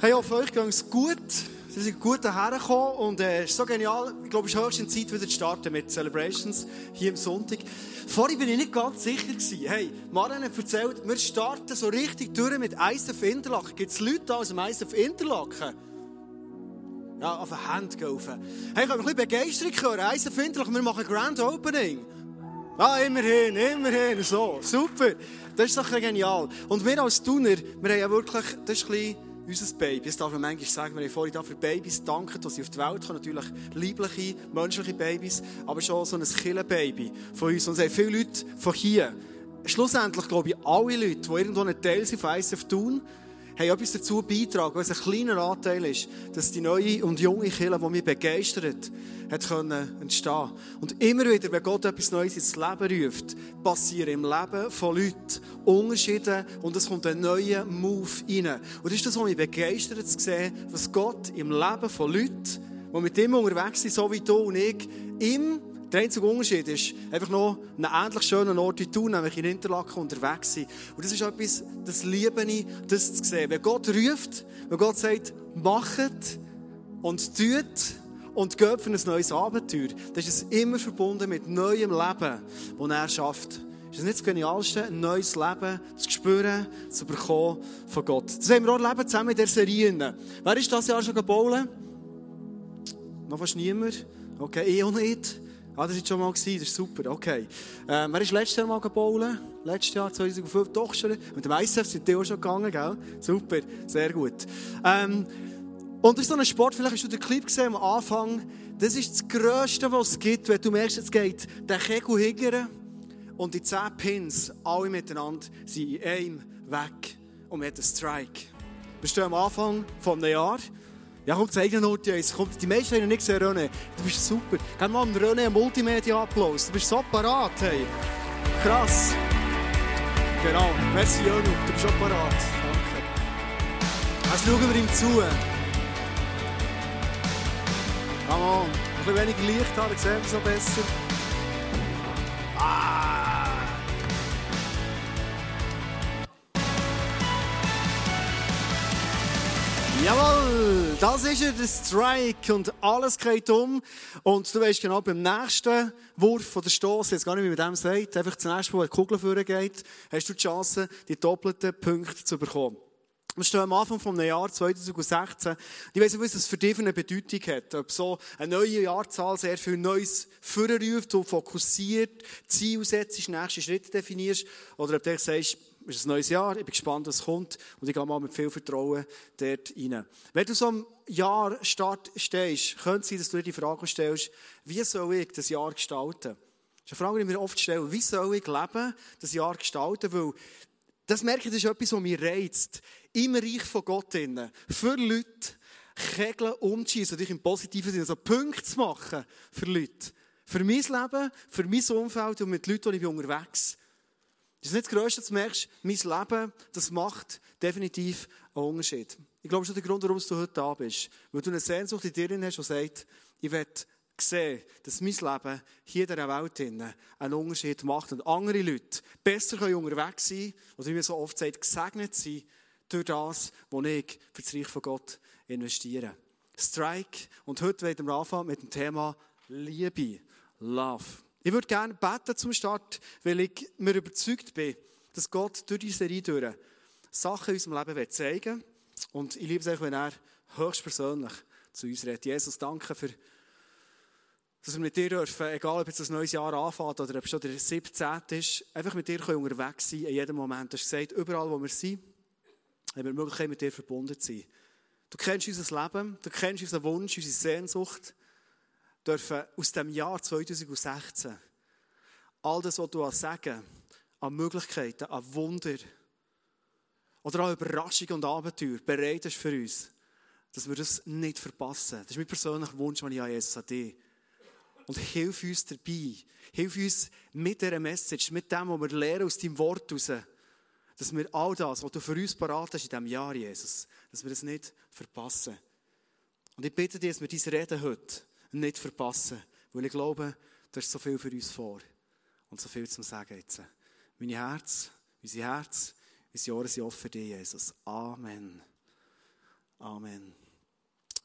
Hey, hoffe, euch geht es gut. Sie sind gut hergekommen und äh, es ist so genial. Ich glaube, es ist höchste Zeit, wieder zu starten mit Celebrations hier am Sonntag. Vorhin bin ich nicht ganz sicher gewesen. Hey, Maren hat erzählt, wir starten so richtig durch mit ISF Interlaken. Gibt es Leute aus dem ISF Interlaken? Ja, auf eine Hand gehen. Hey, ich habe ein bisschen Begeisterung hören. ISF Interlaken, wir machen Grand Opening. Ah, immerhin, immerhin, so. Super. Das ist doch genial. Und wir als Tuner, wir haben ja wirklich, das ist ein bisschen unser Baby. Das darf man manchmal sagen, wir haben vorhin da für Babys danken, dass sie auf die Welt kommen. Natürlich liebliche, menschliche Babys, aber schon so ein Killenbaby von uns. Und es haben viele Leute von hier. Schlussendlich glaube ich, alle Leute, die irgendwo ein Teil sind von ISF Thun, haben etwas dazu beitragen, weil es ein kleiner Anteil ist, dass die neue und junge Kirche, die mich begeistert, hat können entstehen. Und immer wieder, wenn Gott etwas Neues ins Leben ruft, passieren im Leben von Leuten Unterschiede und es kommt ein neuer Move rein. Und das ist das, was mich begeistert zu sehen, was Gott im Leben von Leuten, die mit ihm unterwegs sind, so wie du und ich, im der einzige Unterschied ist einfach noch einen ähnlich schönen Ort wie du, nämlich in Interlaken unterwegs sein. Und das ist etwas, das liebe ich, das zu sehen. Wenn Gott ruft, wenn Gott sagt, machet und tut und geht für ein neues Abenteuer, dann ist es immer verbunden mit neuem Leben, das er schafft. Ist das nicht das Genialste, ein neues Leben zu spüren, zu bekommen von Gott? Das haben wir auch erlebt, zusammen in der Serie. Wer ist das Jahr schon gebaut? Noch fast niemand? Okay, ich auch nicht. Ah, das war schon mal, das ist super, okay. Ähm, wer ist letztes Jahr mal gebaut? Letztes Jahr, 2005, doch schon. Mit dem ISF sind die auch schon gegangen, gell? Super, sehr gut. Ähm, und das ist so ein Sport, vielleicht hast du den Clip gesehen am Anfang. Das ist das Größte, was es gibt, wenn du merkst, es geht der Kegel hingern und die 10 Pins, alle miteinander, sind in einem weg und man hat einen Strike. Wir stehen am Anfang von einem Jahr. Ja, komm, zeig dir noch die Komm, die meisten haben nicht gesehen, René. Du bist super. Geh mal René ein Multimedia Applaus. Du bist so parat, hey. Krass. Genau. Merci, Jönu. Du bist schon parat. Danke. Jetzt schauen wir ihm zu. Come on. Ein bisschen weniger Licht haben, dann sehen wir so besser. Ah! Jawohl, das ist er, der Strike und alles geht um. Und du weißt genau, beim nächsten Wurf von der Stoß, jetzt gar nicht, wie man dem sagt, einfach zum nächsten Mal, wo die Kugel vorgeht, hast du die Chance, die doppelten Punkte zu bekommen. Wir stehen am Anfang vom Jahr 2016. Ich weiss nicht, was das für dich eine Bedeutung hat. Ob so eine neue Jahrzahl sehr viel Neues vorruft und fokussiert, Ziel setzt, nächste Schritte definierst, oder ob du sagst, ist ein neues Jahr, ich bin gespannt, was kommt und ich gehe mal mit viel Vertrauen dort rein. Wenn du so am Jahrstart stehst, könnte es sein, dass du dir die Frage stellst, wie soll ich das Jahr gestalten? Das ist eine Frage, die ich mir oft stelle. Wie soll ich leben, das Jahr gestalten? Weil das merke ich, das ist etwas, was mich reizt. Im Reich von Gott innen. Für Leute Kegeln umzuschießen, dich im positiven Sinne, also Punkte zu machen für Leute. Für mein Leben, für mein Umfeld und mit Leuten, die ich unterwegs bin. Das ist nicht das Größte, dass du merkst, mein Leben, das macht definitiv einen Unterschied. Ich glaube, das ist der Grund, warum du heute da bist. Weil du eine Sehnsucht in dir hast, die sagt, ich will sehen, dass mein Leben hier in dieser Welt einen Unterschied macht und andere Leute besser unterwegs sein können oder wie man so oft sagt, gesegnet sein durch das, was ich für das Reich von Gott investiere. Strike. Und heute werden wir anfangen mit dem Thema Liebe. Love. Ich würde gerne beten zum Start, weil ich mir überzeugt bin, dass Gott durch diese Serie durch Sachen in unserem Leben zeigen will. Und ich liebe es auch, wenn er höchstpersönlich zu uns redet. Jesus, danke für, dass wir mit dir dürfen, egal ob jetzt ein neues Jahr anfängt oder ob es schon der 17. ist, einfach mit dir unterwegs sein in jedem Moment. Du hast gesagt, überall wo wir sind, haben wir die Möglichkeit, mit dir verbunden zu sein. Du kennst unser Leben, du kennst unseren Wunsch, unsere Sehnsucht dürfen aus dem Jahr 2016 all das, was du an Sagen, an Möglichkeiten, an Wunder oder an Überraschungen und Abenteuer bereit ist für uns, dass wir das nicht verpassen. Das ist mein persönlicher Wunsch, den ich an Jesus an. Und hilf uns dabei. Hilf uns mit dieser Message, mit dem, was wir lernen aus deinem Wort heraus, dass wir all das, was du für uns parat hast in diesem Jahr, Jesus, dass wir das nicht verpassen. Und ich bitte dich, dass wir diese Reden heute nicht verpassen. Weil ich glaube, du hast so viel für uns vor. Und so viel zum Sagen jetzt. Mein Herz, unser Herz, unsere Ohren sind offen für dich, Jesus. Amen. Amen.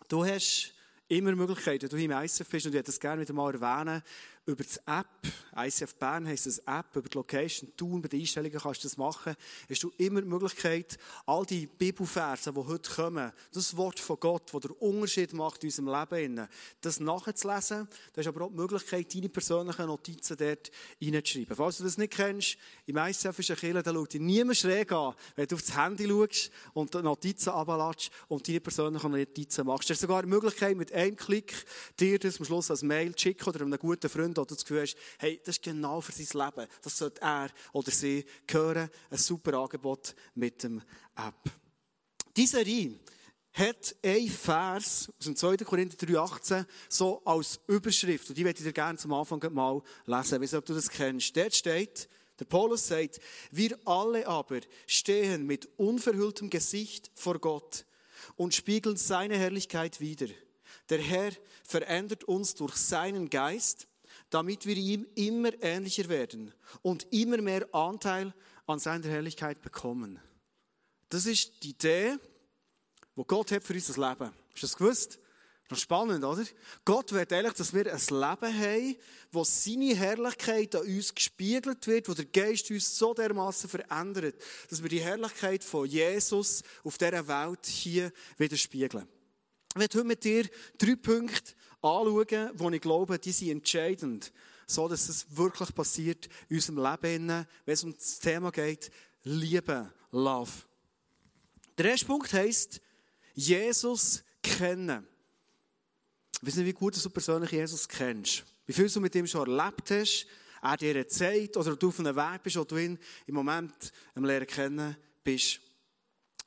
Du hast immer Möglichkeiten, du hier im ICF bist, und ich würde das gerne wieder mal erwähnen, über die App, ICF Bern heisst das App, über die Location, tun, bei den Einstellungen kannst du das machen, hast du immer die Möglichkeit, all die Bibelverse, die heute kommen, das Wort von Gott, das den Unterschied macht in unserem Leben, das nachzulesen. Du hast aber auch die Möglichkeit, deine persönlichen Notizen dort reinzuschreiben. Falls du das nicht kennst, im ICF ist ein Kirche, da schaut dir niemand schräg an, wenn du aufs Handy schaust und die Notizen ablatschst und deine persönlichen Notizen machst. Du hast sogar die Möglichkeit, mit einem Klick dir das am Schluss als Mail zu schicken oder einem guten Freund Freund, wo du das Gefühl hast, hey, das ist genau für sein Leben. Das sollte er oder sie hören. Ein super Angebot mit dem App. Diese Reihe hat ein Vers aus dem 2. Korinther 3,18 so als Überschrift. Und die werde ich dir gerne zum Anfang mal lesen. Wie ob du das kennst. Dort steht, der Paulus sagt, wir alle aber stehen mit unverhülltem Gesicht vor Gott und spiegeln seine Herrlichkeit wider. Der Herr verändert uns durch seinen Geist, damit wir ihm immer ähnlicher werden und immer mehr Anteil an seiner Herrlichkeit bekommen. Das ist die Idee, die Gott hat für unser Leben. Hast du das gewusst? Das ist spannend, oder? Gott will eigentlich, dass wir ein Leben haben, wo seine Herrlichkeit an uns gespiegelt wird, wo der Geist uns so dermaßen verändert, dass wir die Herrlichkeit von Jesus auf dieser Welt hier widerspiegeln. Ich werde heute mit dir drei Punkte anschauen, wo ich glaube, die sind entscheidend, so dass es wirklich passiert in unserem Leben, wenn es um das Thema geht, Liebe, Love. Der erste Punkt heisst, Jesus kennen. Ich weiß nicht, wie gut du persönlich Jesus kennst. Wie viel du mit ihm schon erlebt hast, er dir Zeit oder du auf einem Weg bist, wo du ihn im Moment am Lernen kennen bist.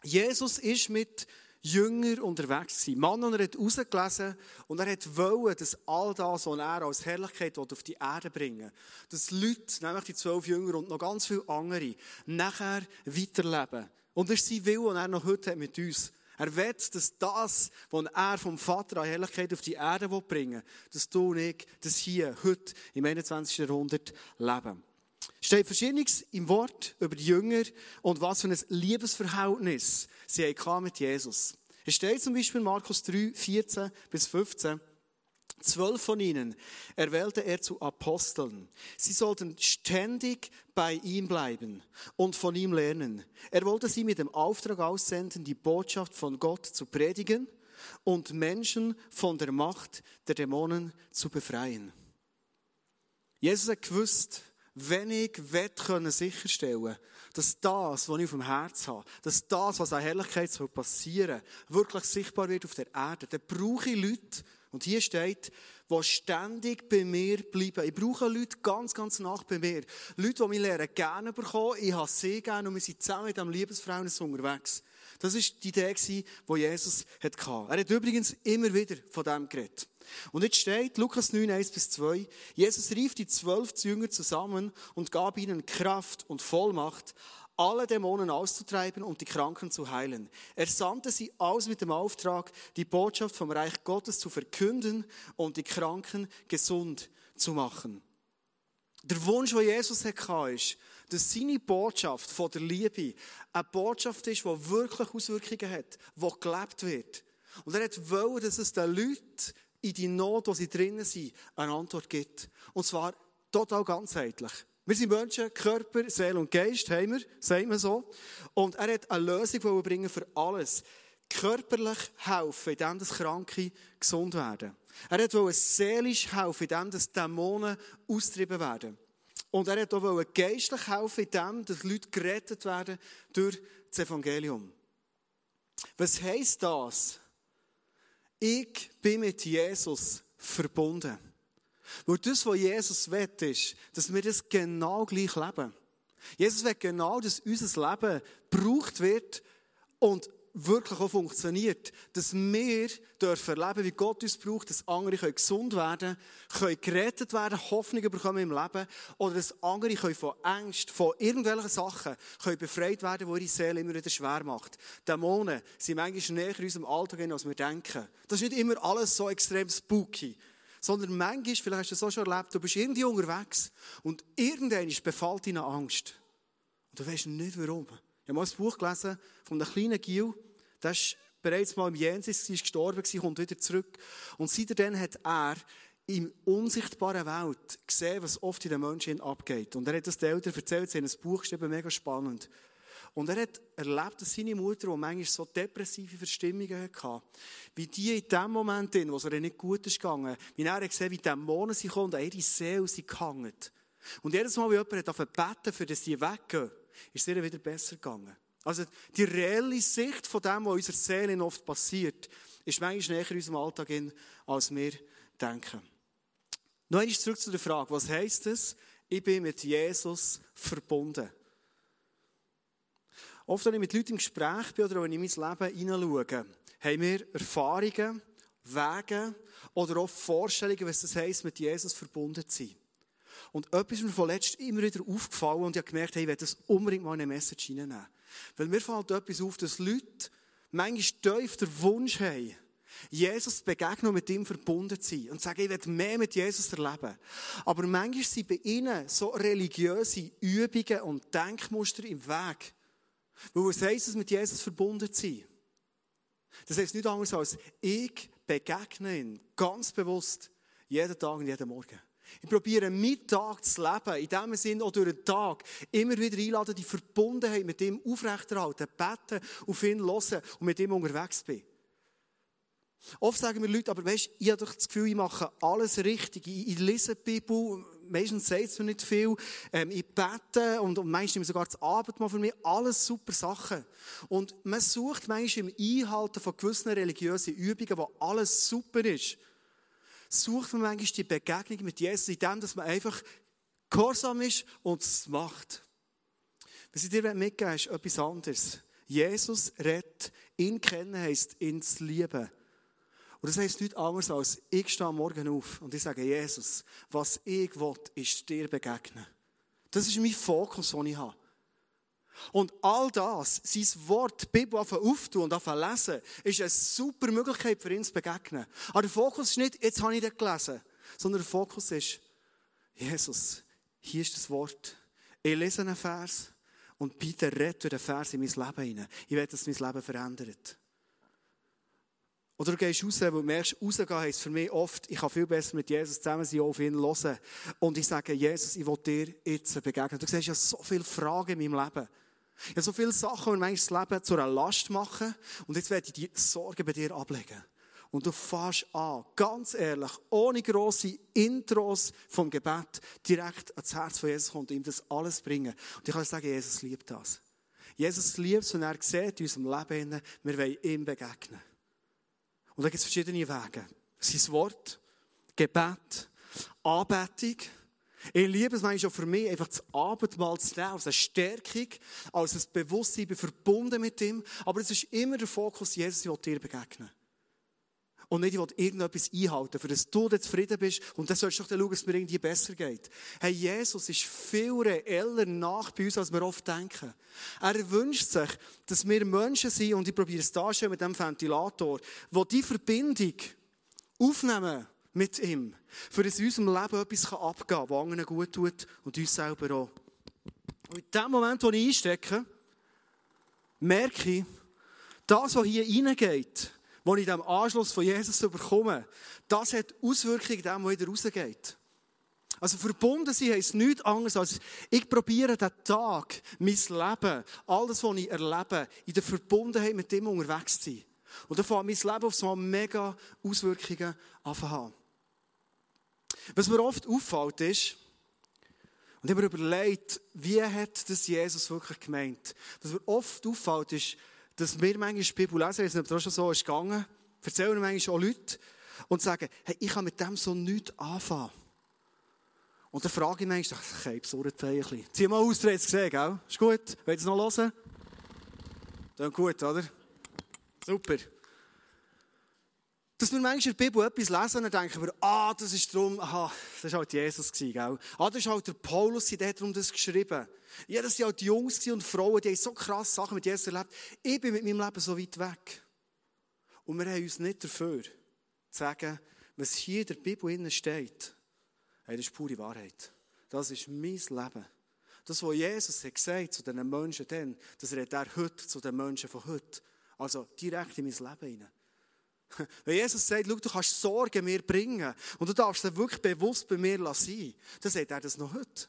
Jesus ist mit Jünger unterwegs und er hat rausgelesen und er hat wollen, dass all das, was er als Herrlichkeit auf die Erde bringen dass Leute, nämlich die zwölf Jünger und noch ganz viele andere, nachher weiterleben. Und das ist sein Wille, den er noch heute hat mit uns. Er will, dass das, was er vom Vater an Herrlichkeit auf die Erde bringen will, dass du und ich das hier, heute, im 21. Jahrhundert leben. Steht Verschiedenes im Wort über die Jünger und was für ein Liebesverhältnis sie hatten mit Jesus. Es steht zum Beispiel in Markus 3, 14 bis 15. Zwölf von ihnen erwählte er zu Aposteln. Sie sollten ständig bei ihm bleiben und von ihm lernen. Er wollte sie mit dem Auftrag aussenden, die Botschaft von Gott zu predigen und Menschen von der Macht der Dämonen zu befreien. Jesus hat gewusst, wenn ich können sicherstellen dass das, was ich auf dem Herz habe, dass das, was an Herrlichkeit soll passieren wirklich sichtbar wird auf der Erde, dann brauche ich Leute, und hier steht, die ständig bei mir bleiben. Ich brauche Leute ganz, ganz nach bei mir. Leute, die mich lernen gerne bekommen. Ich habe sie gerne und wir sind zusammen mit diesem Liebesfrauenes unterwegs. Das war die Idee, die Jesus hatte. Er hat übrigens immer wieder von dem geredet. Und jetzt steht, Lukas 9, 1 bis 2, Jesus rief die zwölf Jünger zusammen und gab ihnen Kraft und Vollmacht, alle Dämonen auszutreiben und die Kranken zu heilen. Er sandte sie aus mit dem Auftrag, die Botschaft vom Reich Gottes zu verkünden und die Kranken gesund zu machen. Der Wunsch, den Jesus hatte, ist, dass seine Botschaft von der Liebe eine Botschaft ist, die wirklich Auswirkungen hat, die gelebt wird. Und er wollte, dass es den Leuten in die Not, wo sie drinnen sind, eine Antwort gibt. Und zwar total ganzheitlich. Wir sind Menschen, Körper, Seele und Geist, haben wir, sagen wir so. Und er hat eine Lösung bringen für alles. Körperlich helfen, indem das Kranke gesund werden. Er wollte seelisch helfen, indem das Dämonen austrieben werden. Und er wollte auch geistlich helfen, indem dass Leute gerettet werden durch das Evangelium. Was heisst das? Ich bin mit Jesus verbunden. Weil das, was Jesus will, ist, dass wir das genau gleich leben. Jesus will genau, dass unser Leben gebraucht wird und wirklich auch funktioniert. Dass wir dürfen erleben, wie Gott uns braucht, dass andere können gesund werden können, gerettet werden, Hoffnung bekommen im Leben oder dass andere können von Angst, von irgendwelchen Sachen können befreit werden, die ihre Seele immer wieder schwer macht. Dämonen sind manchmal näher in unserem Alltag, als wir denken. Das ist nicht immer alles so extrem spooky. Sondern manchmal, vielleicht hast du das auch schon erlebt, du bist irgendwie unterwegs und irgendwann befällt deine Angst. Und du weißt nicht warum. Ich habe mal ein Buch gelesen von einem kleinen Gil, der ist bereits mal im Jenseits, ist gestorben, kommt wieder zurück. Und seitdem hat er in unsichtbaren Welt gesehen, was oft in den Menschen abgeht. Und er hat das den Eltern erzählt, sie haben ein Buch geschrieben, mega spannend. Und er hat erlebt, dass seine Mutter, die manchmal so depressive Verstimmungen hatte, wie die in dem Moment, wo es ihr nicht gut ist gegangen, wie er gesehen wie Dämonen sie kommen und an ihre Seele sie gehangen. Und jedes Mal, wie jemand hat beten für dass sie weggehen, ist es ihr wieder besser gegangen. Also, die reelle Sicht von dem, was unserer Seele oft passiert, ist manchmal näher in unserem Alltag in, als wir denken. Noch einmal zurück zu der Frage, was heisst es? Ich bin mit Jesus verbunden. Oft, wenn ich mit Leuten im Gespräch bin oder wenn ich in mein Leben hineinschaue, haben wir Erfahrungen, Wege oder auch Vorstellungen, was es heisst, mit Jesus verbunden zu sein. Und etwas ist mir von letztem immer wieder aufgefallen und ich habe gemerkt, hey, ich werde das unbedingt mal in eine Message hineinnehmen. Weil mir fällt etwas auf, dass Leute manchmal tief den Wunsch haben, Jesus begegnen und mit ihm verbunden zu sein und sagen, ich will mehr mit Jesus erleben. Aber manchmal sind bei ihnen so religiöse Übungen und Denkmuster im Weg. Weil was heisst es, mit Jesus verbunden zu sein? Das heisst nichts anderes als, ich begegne ihn ganz bewusst jeden Tag und jeden Morgen. Ich probiere, meinen Tag zu leben, in dem Sinn auch durch den Tag, immer wieder einladen, die Verbundenheit mit ihm aufrechterhalten, beten, auf ihn hören und mit ihm unterwegs bin. Oft sagen mir Leute, aber weißt, ich habe doch das Gefühl, ich mache alles richtig. Ich, ich lese die Bibel, meistens sagt es mir nicht viel. Ähm, ich bete und, und meistens nehme sogar das Abendmahl für mich. Alles super Sachen. Und man sucht manchmal im Einhalten von gewissen religiösen Übungen, wo alles super ist, sucht man manchmal die Begegnung mit Jesus in dem, dass man einfach gehorsam ist und es macht. Was ich dir mitgeben ist etwas anderes. Jesus redet, ihn kennen heisst, ihn zu lieben. Und das heisst nichts anderes als, ich stehe morgen auf und ich sage, Jesus, was ich will, ist dir begegnen. Das ist mein Fokus, den ich habe. Und all das, sein Wort, die Bibel auftun und lesen, ist eine super Möglichkeit für ihn zu begegnen. Aber der Fokus ist nicht, jetzt habe ich das gelesen, sondern der Fokus ist, Jesus, hier ist das Wort. Ich lese einen Vers und bitte rette den Vers in mein Leben hinein. Ich will, dass mein Leben verändert. Oder du gehst raus, weil du merkst, rausgehen heisst für mich oft, ich kann viel besser mit Jesus zusammen sein, auf ihn hören. Und ich sage, Jesus, ich will dir jetzt begegnen. Du siehst ja so viele Fragen in meinem Leben. Habe so viele Sachen, die mein das Leben zu einer Last machen. Und jetzt werde ich die Sorgen bei dir ablegen. Und du fährst an, ganz ehrlich, ohne grosse Intros vom Gebet, direkt ans Herz von Jesus und ihm das alles bringen. Und ich kann sagen, Jesus liebt das. Jesus liebt es, wenn er sieht in unserem Leben, wir wollen ihm begegnen. Und da gibt es verschiedene Wege. Sein Wort, Gebet, Anbetung. Ich liebe es manchmal auch für mich, einfach das Abendmahl zu nehmen, als eine Stärkung, als ein Bewusstsein, ich bin verbunden mit ihm. Aber es ist immer der Fokus, Jesus, will dir begegnen. Und nicht, ich will irgendetwas einhalten, für das du zufrieden bist. Und dann sollst du doch dann schauen, dass es mir irgendwie besser geht. Hey, Jesus ist viel reeller nach bei uns, als wir oft denken. Er wünscht sich, dass wir Menschen sind, und ich probiere es darstellen mit dem Ventilator, wo die Verbindung aufnehmen mit ihm, für das in unserem Leben etwas abgehen kann, was anderen gut tut und uns selber auch. Und in dem Moment, wo ich einstecke, merke ich, das, was hier reingeht, was ich in diesem Anschluss von Jesus bekomme, das hat Auswirkungen dem, was wieder rausgeht. Also verbunden sein heisst nichts anderes als, ich probiere den Tag, mein Leben, alles, was ich erlebe, in der Verbundenheit mit dem unterwegs zu sein. Und dann fängt mein Leben auf so mega Auswirkungen an. Was mir oft auffällt ist, und ich habe mir überlegt, wie hat das Jesus wirklich gemeint? Was mir oft auffällt ist, dass wir manchmal die Bibel lesen, ich weiß nicht, ob das schon so ist gegangen, erzählen manchmal auch Leute und sagen, hey, ich kann mit dem so nichts anfangen. Und dann frage ich manchmal, okay, besorgt ein bisschen. Zieh mal aus, du hast es gesehen, gell? Ist gut? Wollt ihr es noch hören? Dann gut, oder? Super. Dass wir manchmal in der Bibel etwas lesen, dann denken wir, ah, das ist darum, aha, das war halt Jesus gell? Ah, das ist halt der Paulus, der hat darum das geschrieben. Ja, das waren halt Jungs und Frauen, die haben so krass Sachen mit Jesus erlebt. Ich bin mit meinem Leben so weit weg. Und wir haben uns nicht dafür zu sagen, was hier in der Bibel steht, hey, das ist pure Wahrheit. Das ist mein Leben. Das, was Jesus hat gesagt zu den Menschen dann, das redet er heute zu den Menschen von heute Also direkt in mein Leben hinein. Wenn Jesus sagt, du kannst Sorgen mir bringen und du darfst sie wirklich bewusst bei mir sein, dann sagt er das noch heute.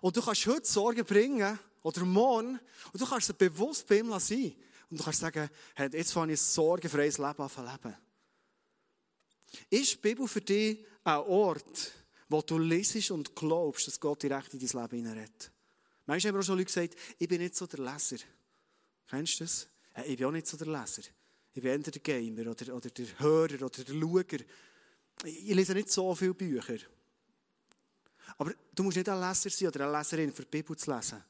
Und du kannst heute Sorgen bringen oder morgen und du kannst sie bewusst bei ihm sein. Und du kannst sagen, hey, jetzt fange ich ein sorgenfreies Leben an leben. Ist die Bibel für dich ein Ort, wo du lesest und glaubst, dass Gott direkt in dein Leben hineinredet? Manchmal haben auch schon Leute gesagt, ich bin nicht so der Leser. Kennst du das? Ich bin auch nicht so der Leser. Ich bin entweder der Gamer oder, oder der Hörer oder der Schauer. Ich lese nicht so viele Bücher. Aber du musst nicht ein Leser sein oder eine Leserin, für die Bibel zu lesen.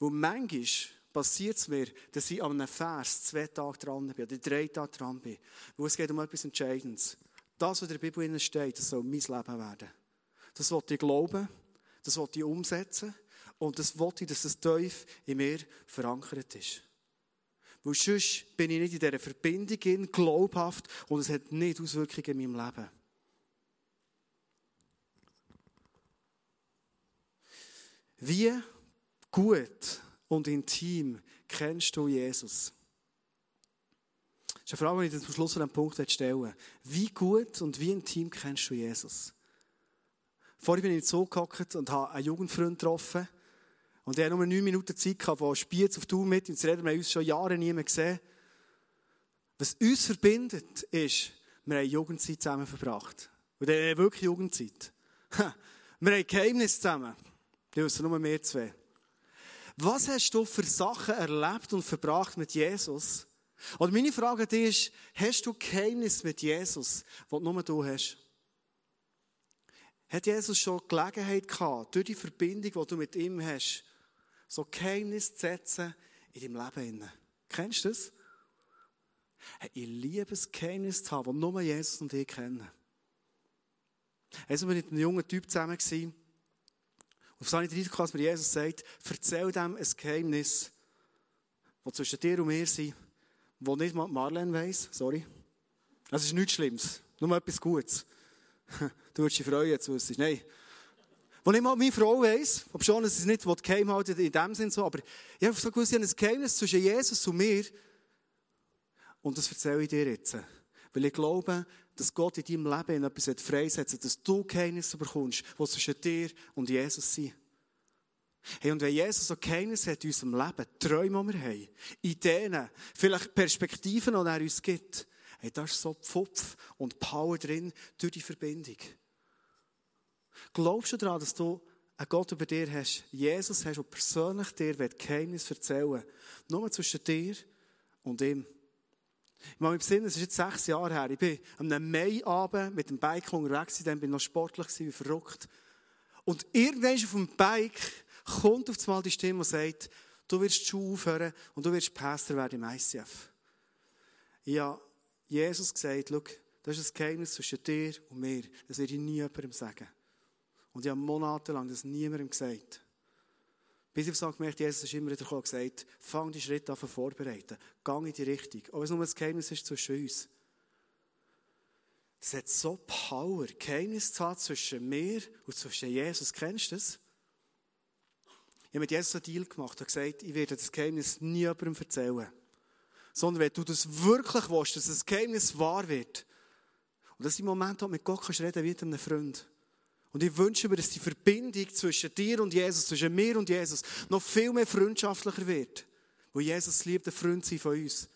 Weil manchmal passiert es mir, dass ich an einem Vers zwei Tage dran bin oder drei Tage dran bin. Wo es geht um etwas Entscheidendes. Das, was in der Bibel steht, das soll mein Leben werden. Das wollte ich glauben, das wollte ich umsetzen und das wollte ich, dass das tief in mir verankert ist. Weil sonst bin ich nicht in dieser Verbindung in, glaubhaft und es hat nicht Auswirkungen in meinem Leben. Wie gut und intim kennst du Jesus? Das ist eine Frage, die ich zum Schluss von diesem Punkt stellen Wie gut und wie intim kennst du Jesus? Vorhin bin ich so gehockt und habe einen Jugendfreund getroffen. Und er hatte nur neun Minuten Zeit gehabt, von Spiez auf Tour mit ihm zu reden. Wir haben uns schon Jahre nie mehr gesehen. Was uns verbindet, ist, wir haben Jugendzeit zusammen verbracht. Und dann wirklich Jugendzeit. Wir haben Geheimnis zusammen. Die wissen nur mehr zwei. Was hast du für Sachen erlebt und verbracht mit Jesus? Und meine Frage an dich ist, hast du Geheimnis mit Jesus, was nur du hast? Hat Jesus schon Gelegenheit gehabt, durch die Verbindung, die du mit ihm hast, so Geheimnis zu setzen in deinem Leben? Kennst du das? Ich liebe es, Geheimnis zu haben, das nur Jesus und ich kennen. Also, wir waren mit einem jungen Typ zusammen. Gewesen, auf seine Eindruck, als mir Jesus sagt, erzähl dem ein Geheimnis, das zwischen dir und mir sind, das nicht mal Marlene weiss. Sorry. Das ist nichts Schlimmes. Nur etwas Gutes. Du würdest dich freuen, jetzt wüsstest. Nein. Wo nicht mal meine Frau weiss, ob schon es nicht geheim halten in dem Sinn so, aber ich habe so gewusst, ich habe ein Geheimnis zwischen Jesus und mir. Und das erzähle ich dir jetzt. Weil ich glaube, dass Gott in deinem Leben etwas freisetzen dass du Geheimnisse bekommst, die zwischen dir und Jesus sind. Hey, und wenn Jesus so Geheimnis hat in unserem Leben, Träume, die wir haben, Ideen, vielleicht Perspektiven, die er uns gibt, hey, da ist so Pfupf und Power drin durch die Verbindung. Glaubst du daran, dass du einen Gott über dir hast, Jesus hast, der persönlich dir Geheimnis erzählen will, nur zwischen dir und ihm? Ich mache mich besinnen, es ist jetzt sechs Jahre her. Ich bin am Maiabend mit dem Bike unterwegs, dann bin ich noch sportlich wie verrückt. Und irgendwann auf dem Bike kommt auf einmal die Stimme und sagt, du wirst die Schule aufhören und du wirst Pastor werden im ICF. Habe Jesus gesagt, schau, das ist ein Geheimnis zwischen dir und mir. Das werde ich nie jemandem sagen. Und ich habe monatelang das niemandem gesagt. Bis ich gemerkt Jesus ist immer wieder gekommen und gesagt, fang die Schritte an vorbereiten. Gang in die Richtung. Auch es nur ein Geheimnis ist zwischen uns. Es hat so Power, Geheimnis zu haben zwischen mir und zwischen Jesus. Kennst du das? Ich habe mit Jesus einen Deal gemacht und gesagt, ich werde das Geheimnis nie jemandem erzählen. Sondern wenn du das wirklich willst, dass das Geheimnis wahr wird. Und dass im Moment mit Gott kannst reden wie mit einem Freund. Und ich wünsche mir, dass die Verbindung zwischen dir und Jesus, zwischen mir und Jesus, noch viel mehr freundschaftlicher wird. Wo Jesus liebt, ein Freund sein von uns.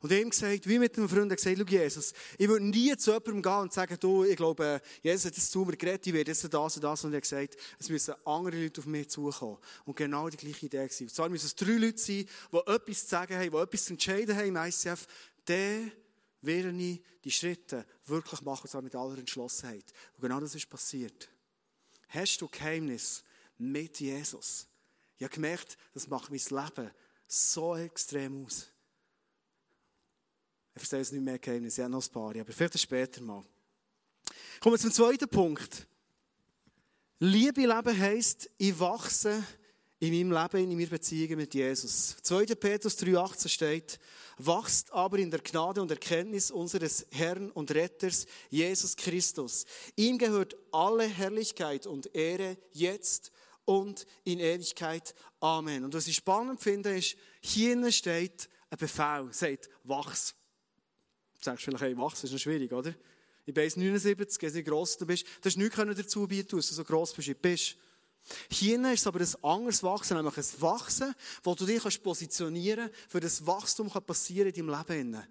Und ihm gesagt, wie mit einem Freund, er gesagt, schau Jesus, ich würde nie zu jemandem gehen und sagen, du, ich glaube, Jesus hat jetzt zu mir geredet, ich werde jetzt das und das. Und er hat gesagt, es müssen andere Leute auf mich zukommen. Und genau die gleiche Idee gewesen. Und zwar müssen es drei Leute sein, die etwas zu sagen haben, die etwas zu entscheiden haben im ICF. Der werde ich die Schritte wirklich machen, und zwar mit aller Entschlossenheit. Und genau das ist passiert. Hast du Geheimnis mit Jesus? Ich habe gemerkt, das macht mein Leben so extrem aus. Ich verstehe es nicht mehr Geheimnis, ich habe noch ein paar, aber vielleicht später mal. Kommen wir zum zweiten Punkt. Liebe Leben heisst, ich wachse in meinem Leben, in meiner Beziehung mit Jesus. 2. Petrus 3,18 steht, wachst aber in der Gnade und Erkenntnis unseres Herrn und Retters, Jesus Christus. Ihm gehört alle Herrlichkeit und Ehre jetzt und in Ewigkeit. Amen. Und was ich spannend finde, ist, hier steht ein Befehl, sagt, wachs. Du sagst vielleicht, hey, wachs ist noch schwierig, oder? Ich bin 1,79, wie gross du bist. Du hast nichts dazu bieten, dass du so gross bist, wie du bist. Hier ist aber ein anderes Wachsen, nämlich ein Wachsen, wo du dich positionieren kannst, für das Wachstum kann passieren in deinem Leben.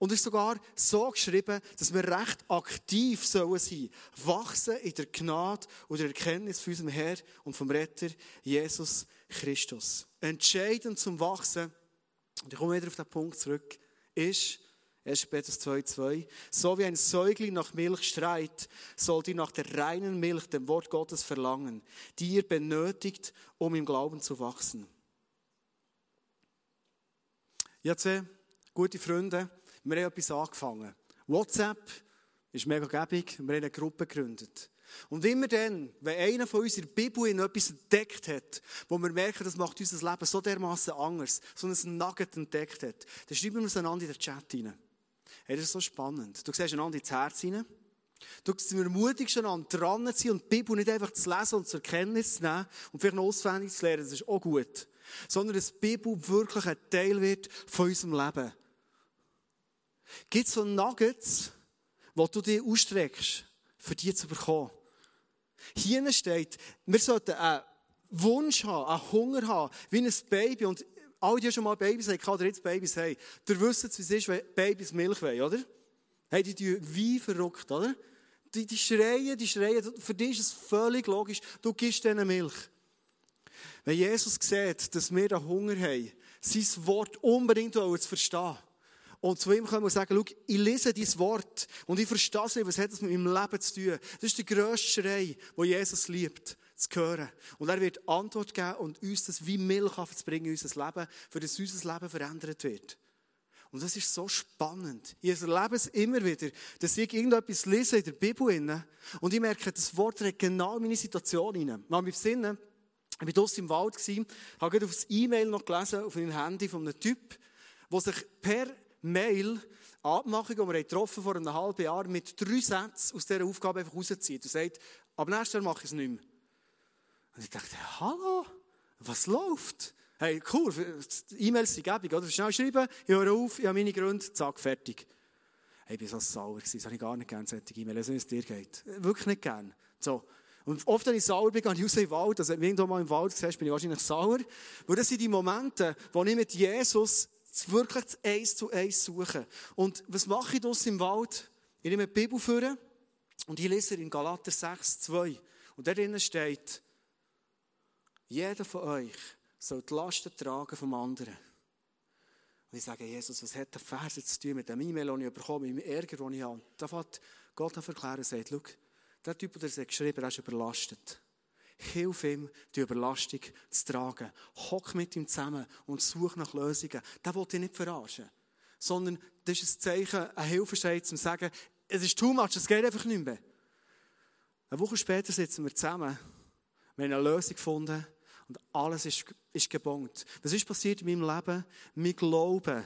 Und es ist sogar so geschrieben, dass wir recht aktiv sollen sein. Wachsen in der Gnade und der Erkenntnis von unserem Herr und vom Retter Jesus Christus. Entscheidend zum Wachsen, und ich komme wieder auf den Punkt zurück, ist, 1. Petrus 2,2. So wie ein Säugling nach Milch schreit, sollt ihr nach der reinen Milch, dem Wort Gottes, verlangen, die ihr benötigt, um im Glauben zu wachsen. Jetzt, gute Freunde, wir haben etwas angefangen. WhatsApp ist mega gäbig, wir haben eine Gruppe gegründet. Und immer dann, wenn einer von uns in der Bibel in etwas entdeckt hat, wo wir merken, das macht unser Leben so dermaßen anders, so ein Nugget entdeckt hat, dann schreiben wir es einander in den Chat rein. Hey, das ist so spannend. Du siehst einander ins Herz hinein. Du ermutigst, einander dran zu sein und die Bibel nicht einfach zu lesen und zur Kenntnis zu nehmen und vielleicht noch auswendig zu lernen, das ist auch gut. Sondern dass die Bibel wirklich ein Teil wird von unserem Leben. Gibt es so Nuggets, wo du dich ausstreckst, für die zu bekommen? Hier steht, wir sollten einen Wunsch haben, einen Hunger haben, wie ein Baby. Und alle, die schon mal Babys haben, oder jetzt Babys haben, ihr wisst, wie es ist, wenn Babys Milch wollen, oder? Hey, die tun wie verrückt, oder? Die, die schreien, die schreien. Für dich ist es völlig logisch, du gibst ihnen Milch. Wenn Jesus sieht, dass wir einen Hunger haben, sein Wort unbedingt zu verstehen, und zu ihm kommen und sagen, schau, ich lese dein Wort und ich verstehe es, was hat das mit meinem Leben zu tun. Das ist der grösste Schrei, wo Jesus liebt, zu hören. Und er wird Antwort geben und uns das wie Milch zu bringen in unser Leben, für das unser Leben verändert wird. Und das ist so spannend. Ich erlebe es immer wieder, dass ich irgendetwas lese in der Bibel und ich merke, das Wort hat genau meine Situation rein. Mal mit Sinnen, ich war draussen im Wald, habe gerade auf das E-Mail noch gelesen, auf einem Handy von einem Typ, der sich per Mail Abmachung, die wir getroffen vor einem halben Jahr, mit drei Sätzen aus dieser Aufgabe einfach rauszieht und sagt, ab nächstes Jahr mache ich es nicht mehr. Und ich dachte, hallo, was läuft? Hey, cool, E-Mails sind gäbig, oder? Schnell schreiben, ich höre auf, ich habe meine Gründe, zack, fertig. Hey, ich war so sauer, das habe ich gar nicht gerne, solche E-Mails, wie es dir geht. Wirklich nicht gerne. So. Und oft, wenn ich sauer bin, gehe ich raus in den Wald. Also, wenn du irgendwo mal im Wald siehst, bin ich wahrscheinlich sauer. Weil das sind die Momente, wo ich mit Jesus wirklich das Eins zu Eins suchen. Und was mache ich das im Wald? Ich nehme die Bibel vor und ich lese in Galater 6, 2. Und da drinnen steht, jeder von euch soll die Lasten tragen vom anderen. Und ich sage, Jesus, was hat der Vers zu tun mit dem E-Mail, den ich bekomme, mit dem Ärger, den ich habe? Da fängt Gott an verklären und sagt, schau, der Typ, der es geschrieben hat, ist überlastet. Hilf ihm, die Überlastung zu tragen. Hock mit ihm zusammen und such nach Lösungen. Der will dich nicht verarschen. Sondern das ist ein Zeichen, ein Hilfeschrei, zum zu sagen, es ist too much, es geht einfach nicht mehr. Eine Woche später sitzen wir zusammen, wir haben eine Lösung gefunden und alles ist, ist gebongt. Was ist passiert in meinem Leben? Wir glauben,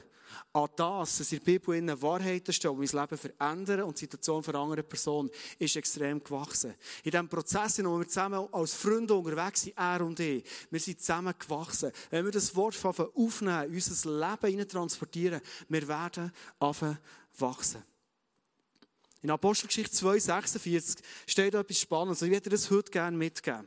an das, dass in der Bibel in Wahrheiten stehen, mein Leben verändern und die Situation für andere Person, ist extrem gewachsen. In diesem Prozess, in dem wir zusammen als Freunde unterwegs sind, er und ich, wir sind zusammen gewachsen. Wenn wir das Wort aufnehmen, in unser Leben transportieren, wir werden anfangen wachsen. In Apostelgeschichte 2,46 steht etwas Spannendes. Ich würde das heute gerne mitgeben.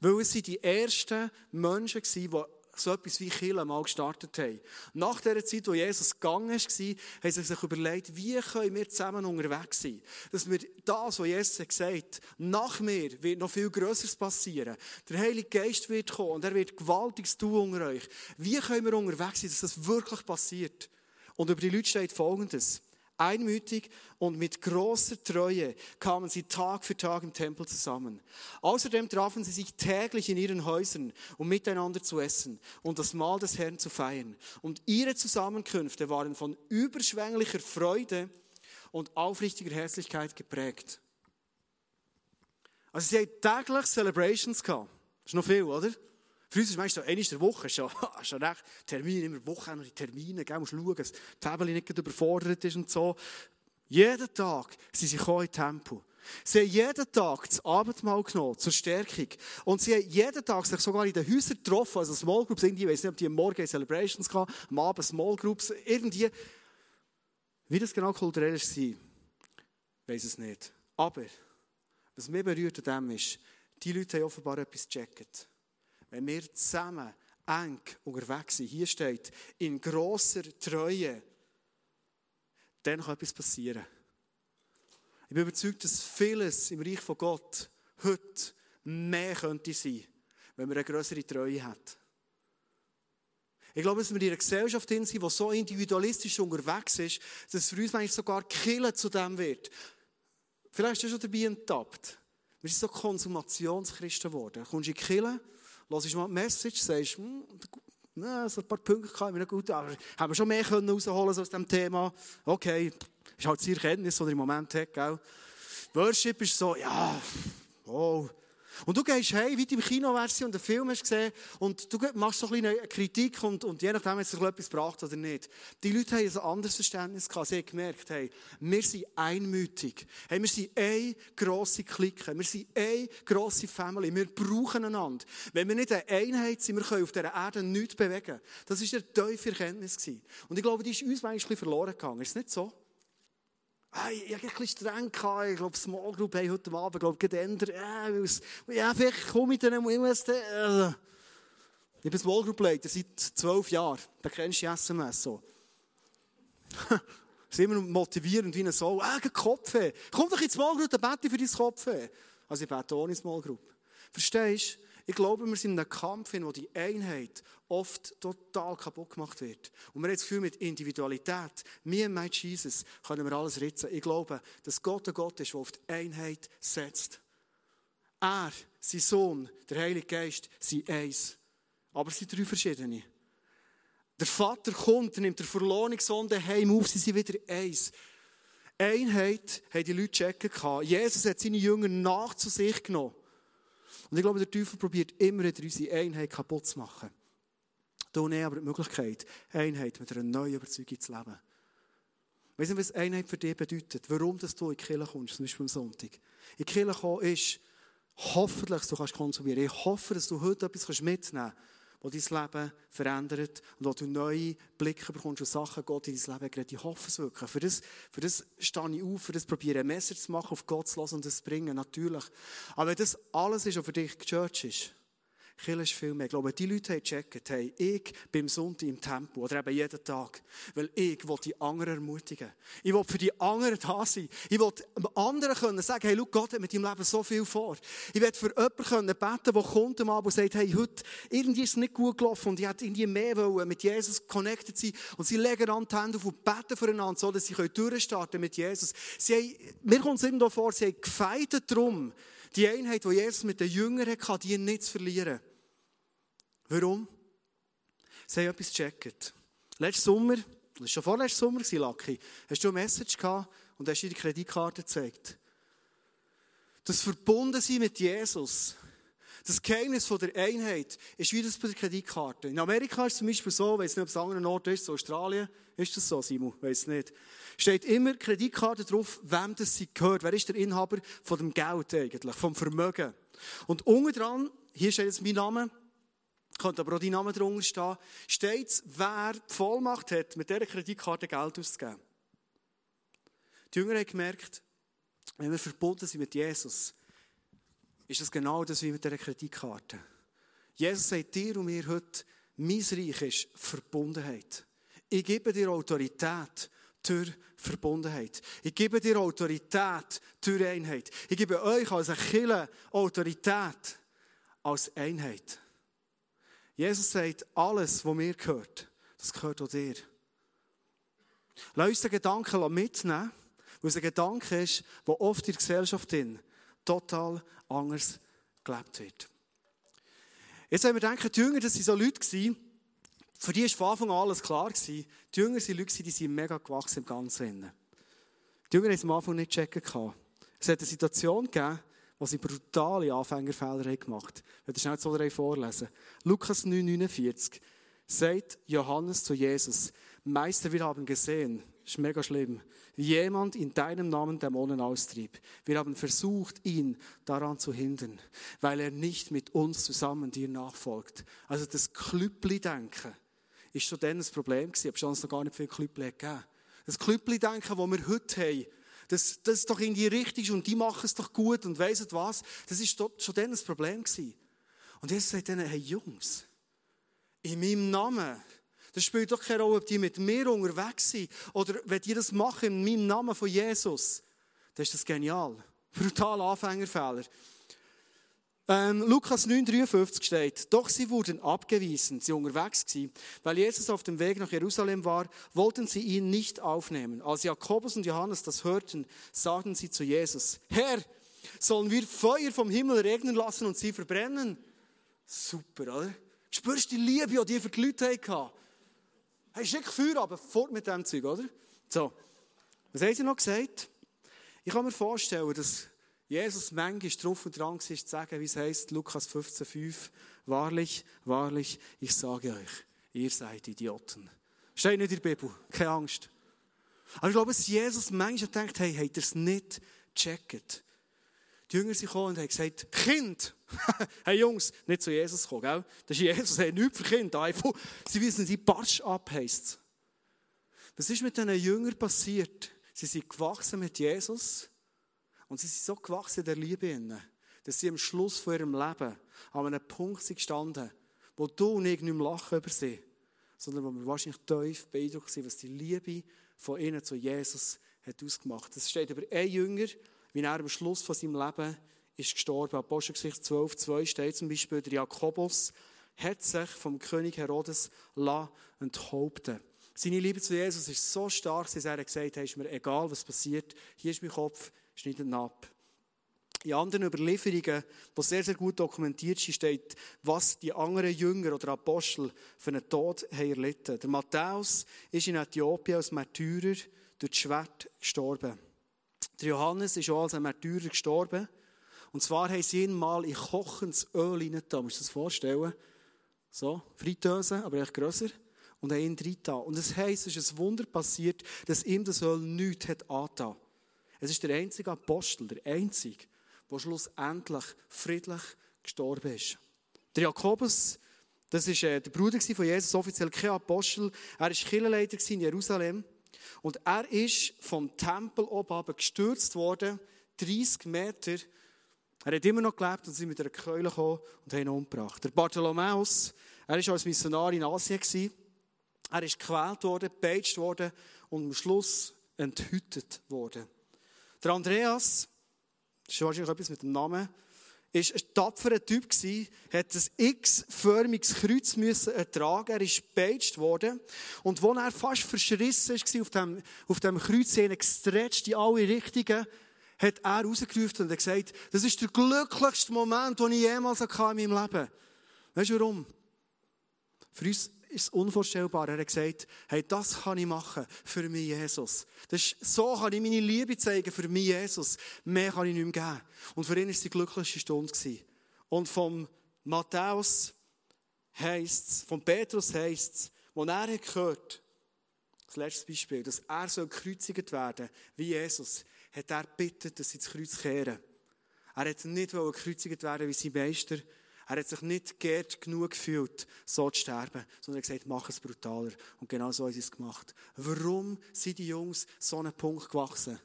Weil es sind die ersten Menschen die so etwas wie Kirche mal gestartet haben. Nach der Zeit, wo Jesus gegangen ist, haben sie sich überlegt, wie können wir zusammen unterwegs sein? Dass wir das, was Jesus gesagt hat, nach mir wird noch viel Größeres passieren. Der Heilige Geist wird kommen und er wird Gewaltiges tun unter euch. Wie können wir unterwegs sein, dass das wirklich passiert? Und über die Leute steht Folgendes. Einmütig und mit großer Treue kamen sie Tag für Tag im Tempel zusammen. Außerdem trafen sie sich täglich in ihren Häusern, um miteinander zu essen und das Mahl des Herrn zu feiern. Und ihre Zusammenkünfte waren von überschwänglicher Freude und aufrichtiger Herzlichkeit geprägt. Also sie hatten täglich Celebrations. Das ist noch viel, oder? Für uns ist meistens einmal der Woche schon, schon recht. Termine, immer Wochenende, die Termine, gell, musst dass die Family nicht überfordert ist und so. Jeden Tag sind sie in Tempo. Sie haben jeden Tag das Abendmahl genommen, zur Stärkung. Und sie haben jeden Tag sich sogar in den Häusern getroffen, also Small Groups, irgendwie, ich weiß nicht, ob die am Morgen Celebrations hatten, am Abend Small Groups, irgendwie. Wie das genau kulturell ist, ich weiß es nicht. Aber, was mich berührt an dem ist, die Leute haben offenbar etwas gecheckt. Wenn wir zusammen eng unterwegs sind, hier steht, in grosser Treue, dann kann etwas passieren. Ich bin überzeugt, dass vieles im Reich von Gott heute mehr könnte sein, wenn man eine größere Treue hat. Ich glaube, dass wir in einer Gesellschaft sind, die so individualistisch unterwegs ist, dass für uns eigentlich sogar Killen zu dem wird. Vielleicht ist du schon dabei enttappt. Wir sind so Konsumationschristen geworden. Du kommst in die Kirche, hörst mal eine Message, sagst, hm, na, so ein paar Punkte kann ich mir nicht gut, aber haben wir schon mehr können rausholen aus diesem Thema. Okay, ist halt die Erkenntnis, die er im Moment hat, gell? Worship ist so, ja, oh. Und du gehst hey, wie du im Kinoversion den Film hast gesehen und du machst so ein eine Kritik und, und je nachdem, ob es etwas gebracht oder nicht. Die Leute haben ein anderes Verständnis gehabt. Sie haben gemerkt, hey, wir sind einmütig. Hey, wir sind eine grosse Clique. Wir sind eine grosse Family. Wir brauchen einander. Wenn wir nicht eine Einheit sind, wir können auf dieser Erde nichts bewegen. Das war eine tiefe Erkenntnis. Und ich glaube, die ist uns manchmal verloren gegangen. Ist es nicht so? Hey, ich hatte ein bisschen streng. Ich glaube, Small Group hey, heute Abend, glaube ich, geändert. Äh, ja, vielleicht komme ich dann, dann, äh. Ich bin Small Group Leiter seit zwölf Jahren. Da kennst du die SMS so. Das ist immer motivierend wie ein Soul. Ah, Kopfweh. Komm doch in die Small Group, dann bete für dein Kopfweh. Also ich bete ohne Small Group. Verstehst du? Ich glaube, wir sind in einem Kampf, in dem die Einheit oft total kaputt gemacht wird. Und wir haben das Gefühl, mit Individualität, mir und mein Jesus, können wir alles ritzen. Ich glaube, dass Gott ein Gott ist, der auf die Einheit setzt. Er, sein Sohn, der Heilige Geist, sind eins. Aber es sind drei verschiedene. Der Vater kommt, nimmt der Verlohnungssohn daheim auf, sie sind wieder eins. Einheit haben die Leute checken Jesus hat seine Jünger nach zu sich genommen. Und ich glaube, der Teufel probiert immer wieder unsere Einheit kaputt zu machen. Da nehmen aber die Möglichkeit, Einheit mit einer neuen Überzeugung zu leben. Weißt du, was Einheit für dich bedeutet? Warum dass du in die Kirche kommst, zum Beispiel am Sonntag? In die Kirche kommen ist, hoffentlich, dass du kannst konsumieren Ich hoffe, dass du heute etwas mitnehmen kannst wo dein Leben verändert und wo du neue Blicke bekommst und Sachen Gott in dein Leben gerät. Ich hoffe es wirklich. Für das, für das stehe ich auf, für das probiere ein Messer zu machen, auf Gott zu lassen und das zu bringen, natürlich. Aber wenn das alles ist, was für dich die Church ist, Kirche ist viel mehr. Ich glaube, die Leute haben gecheckt, hey, ich bin Sonntag im Tempo oder eben jeden Tag, weil ich will die anderen ermutigen. Ich will für die anderen da sein. Ich will anderen können sagen, hey, schau, Gott hat mit deinem Leben so viel vor. Ich will für jemanden können beten, der kommt am Abend und sagt, hey, heute, irgendwie ist es nicht gut gelaufen und ich hätte irgendwie mehr wollen, mit Jesus connected sein und sie legen an die Hände auf und beten füreinander, so dass sie durchstarten mit Jesus. Sie haben, mir kommt es immer vor, sie haben gefeitet darum, die Einheit, die Jesus mit den Jüngern hatte, die nicht zu verlieren. Warum? Sie haben etwas gecheckt. Letzten Sommer, das war schon vorletzten Sommer, Lucky, hast du eine Message gehabt und hast dir die Kreditkarte gezeigt. Das Verbundensein mit Jesus, das Geheimnis von der Einheit, ist wie das bei der Kreditkarte. In Amerika ist es zum Beispiel so, ich weiß nicht, ob es an anderen Orten ist, in Australien, ist das so, Simon? Weiß nicht. Steht immer Kreditkarte drauf, wem das sie gehört. Wer ist der Inhaber von dem Geld eigentlich, vom Vermögen? Und unten dran, hier steht jetzt mein Name, könnte aber auch dein Name drunter stehen, steht wer die Vollmacht hat, mit dieser Kreditkarte Geld auszugeben. Die Jünger haben gemerkt, wenn wir verbunden sind mit Jesus, ist das genau das wie mit dieser Kreditkarte. Jesus sagt dir und mir heute, mein Reich ist Verbundenheit. Ich gebe dir Autorität durch Verbundenheit. Ich gebe dir Autorität durch Einheit. Ich gebe euch als Achille Autorität als Einheit. Jesus sagt, alles, was mir gehört, das gehört auch dir. Lass uns den Gedanken mitnehmen, weil es ein Gedanke ist, der oft in der Gesellschaft total anders gelebt wird. Jetzt wenn wir denken, die Jünger, das waren so Leute, für die war von Anfang an alles klar. Die Jünger waren Leute, die sind mega gewachsen im Ganzen. Die Jünger haben es am Anfang nicht checken Es hat eine Situation gegeben, wo sie brutale Anfängerfehler gemacht haben. Ich werde schnell zwei, vorlesen. Lukas 9,49 sagt Johannes zu Jesus, Meister, wir haben gesehen, ist mega schlimm, wie jemand in deinem Namen Dämonen austrieb. Wir haben versucht, ihn daran zu hindern, weil er nicht mit uns zusammen dir nachfolgt. Also das Klüppli-Denken ist schon dann ein Problem gewesen, aber schon noch gar nicht viel Klüppli gegeben. Das Klüppli-Denken, das wir heute haben, das, das ist doch irgendwie richtig und die machen es doch gut und weiss was, das ist schon dann ein Problem gewesen. Und jetzt sagt ihnen, hey Jungs, in meinem Namen, das spielt doch keine Rolle, ob die mit mir unterwegs sind oder wenn die das machen in meinem Namen von Jesus, dann ist das genial. Brutaler Anfängerfehler. Ähm, Lukas 9,53 steht, doch sie wurden abgewiesen, sie unterwegs gewesen, weil Jesus auf dem Weg nach Jerusalem war, wollten sie ihn nicht aufnehmen. Als Jakobus und Johannes das hörten, sagten sie zu Jesus, Herr, sollen wir Feuer vom Himmel regnen lassen und sie verbrennen? Super, oder? Spürst du die Liebe, die die für die Leute hatten? Hey, schick Feuer aber fort mit dem Zeug, oder? So. Was haben sie noch gesagt? Ich kann mir vorstellen, dass Jesus manchmal drauf und dran war, zu sagen, wie es heisst, Lukas 15,5, wahrlich, wahrlich, ich sage euch, ihr seid Idioten. Steht nicht in der Bibel, keine Angst. Aber ich glaube, dass Jesus manchmal denkt, hey, habt ihr es nicht gecheckt? Die Jünger sind gekommen und haben gesagt, Kind! hey Jungs, nicht zu Jesus kommen, gell? Das ist Jesus, hey, nichts für Kinder. Einfach. Sie wissen, sie Barsch ab heisst Was ist mit diesen Jüngern passiert? Sie sind gewachsen mit Jesus und sie sind so gewachsen der Liebe, dass sie am Schluss von ihrem Leben an einem Punkt sind gestanden, wo du und ich nicht mehr lachen über sie, sondern wo wir wahrscheinlich tief beeindruckt sind, was die Liebe von ihnen zu Jesus hat ausgemacht. Es steht über einen Jünger, wie er am Schluss von seinem Leben ist gestorben. Apostelgeschichte 12, 2 steht zum Beispiel, der Jakobus hat sich vom König Herodes enthaupten Seine Liebe zu Jesus ist so stark, dass er gesagt hat, ist mir egal, was passiert, hier ist mein Kopf, schneid ihn ab. In anderen Überlieferungen, die sehr, sehr gut dokumentiert sind, steht, was die anderen Jünger oder Apostel für einen Tod haben erlitten. Der Matthäus ist in Äthiopien als Märtyrer durch das Schwert gestorben. Der Johannes ist auch als ein Märtyrer gestorben. Und zwar haben sie ihn mal in kochendes Öl hineingetan. Musst du dir das vorstellen? So, Fritteuse, aber echt grösser. Und haben ihn reingetan. Und es heisst, es ist ein Wunder passiert, dass ihm das Öl nichts hat angetan. Es ist der einzige Apostel, der einzige, der schlussendlich friedlich gestorben ist. Der Jakobus, das ist äh, der Bruder von Jesus, offiziell kein Apostel. Er war Kirchenleiter in Jerusalem. Und er ist vom Tempel oben gestürzt worden, 30 Meter. Er hat immer noch gelebt und sie mit einer Keule gekommen und haben ihn umgebracht. Der Bartholomäus, er war als Missionar in Asien. Er ist gequält worden, gepeitscht worden und am Schluss enthütet worden. Der Andreas, das ist wahrscheinlich etwas mit dem Namen, ist ein tapferer Typ gewesen, hat ein X-förmiges Kreuz müssen ertragen. Er ist gepeitscht worden. Und wo er fast verschrissen war auf dem, auf dem Kreuz, gestretcht in alle Richtungen, hat er rausgerufen und gesagt, das ist der glücklichste Moment, den ich jemals hatte in meinem Leben. Weißt du warum? Für uns ist unvorstellbar. Er hat gesagt, hey, das kann ich machen für mich, Jesus. Das ist, so kann ich meine Liebe zeigen für mich, Jesus. Mehr kann ich nicht mehr geben. Und für ihn war es die glücklichste Stunde. Und vom Matthäus heisst es, von Petrus heisst es, wo er hat gehört, das letzte Beispiel, dass er so gekreuzigt werden wie Jesus, hat er bittet, dass sie das Kreuz kehren. Er hat nicht gekreuzigt werden wie sein Meister, er hat sich nicht geehrt genug gefühlt, so zu sterben, sondern er hat gesagt, mach es brutaler. Und genau so haben sie es gemacht. Warum sind die Jungs so einen Punkt gewachsen?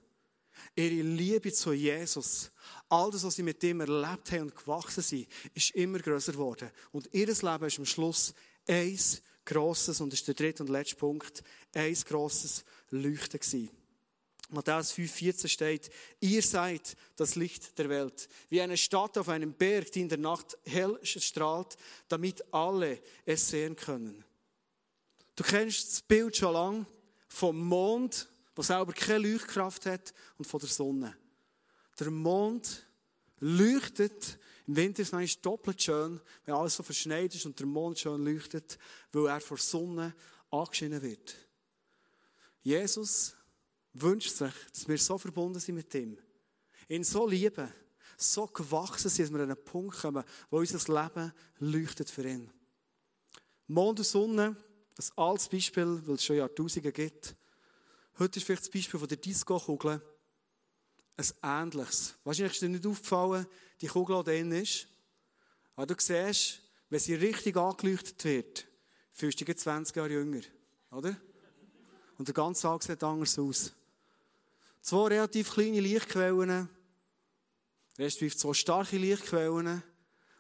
Ihre Liebe zu Jesus, all das, was sie mit ihm erlebt haben und gewachsen sind, ist immer größer geworden. Und ihr Leben ist am Schluss eins grosses, und das ist der dritte und letzte Punkt, eins grosses Leuchten gewesen. Matthäus 5,14 steht, ihr seid das Licht der Welt, wie eine Stadt auf einem Berg, die in der Nacht hell strahlt, damit alle es sehen können. Du kennst das Bild schon lang vom Mond, der selber keine Leuchtkraft hat, und von der Sonne. Der Mond leuchtet, im Winter ist es doppelt schön, wenn alles so verschneit ist und der Mond schön leuchtet, weil er vor der Sonne angeschienen wird. Jesus wünscht sich, dass wir so verbunden sind mit ihm, ihn so lieben, so gewachsen sind, dass wir an einen Punkt kommen, wo unser Leben leuchtet für ihn. Mond und Sonne, ein altes Beispiel, weil es schon Jahrtausende gibt. Heute ist vielleicht das Beispiel von der Disco-Kugel ein ähnliches. Wahrscheinlich ist dir nicht aufgefallen, die Kugel, die drin ist. Aber du siehst, wenn sie richtig angeleuchtet wird, fühlst du dich 20 Jahre jünger. Oder? Und der ganze Tag sieht anders aus. Zwei relativ kleine Lichtquellen, respektive zwei starke Lichtquellen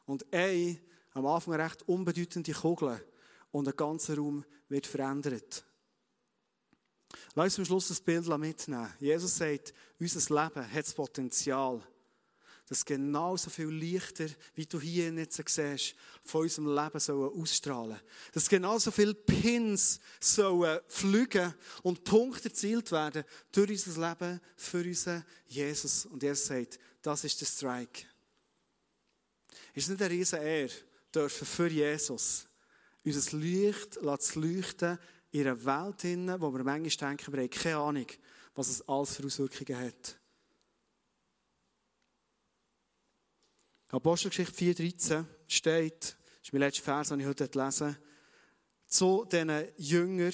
und eine am Anfang recht unbedeutende Kugel. Und der ganze Raum wird verändert. Lass uns am Schluss das Bild mitnehmen. Jesus sagt, unser Leben hat das Potenzial, dass genauso viel Lichter, wie du hier jetzt siehst, von unserem Leben sollen ausstrahlen. Dass genauso viele Pins sollen fliegen und Punkte erzielt werden durch unser Leben für unseren Jesus. Und er sagt, das ist der Strike. Ist nicht eine riesen Ehre, dürfen für Jesus unser Licht zu leuchten in einer Welt, wo wir manchmal denken, wir haben keine Ahnung, was es alles für Auswirkungen hat. Apostelgeschichte 4,13 steht, das ist mein letzter Vers, den ich heute gelesen zu diesen Jüngern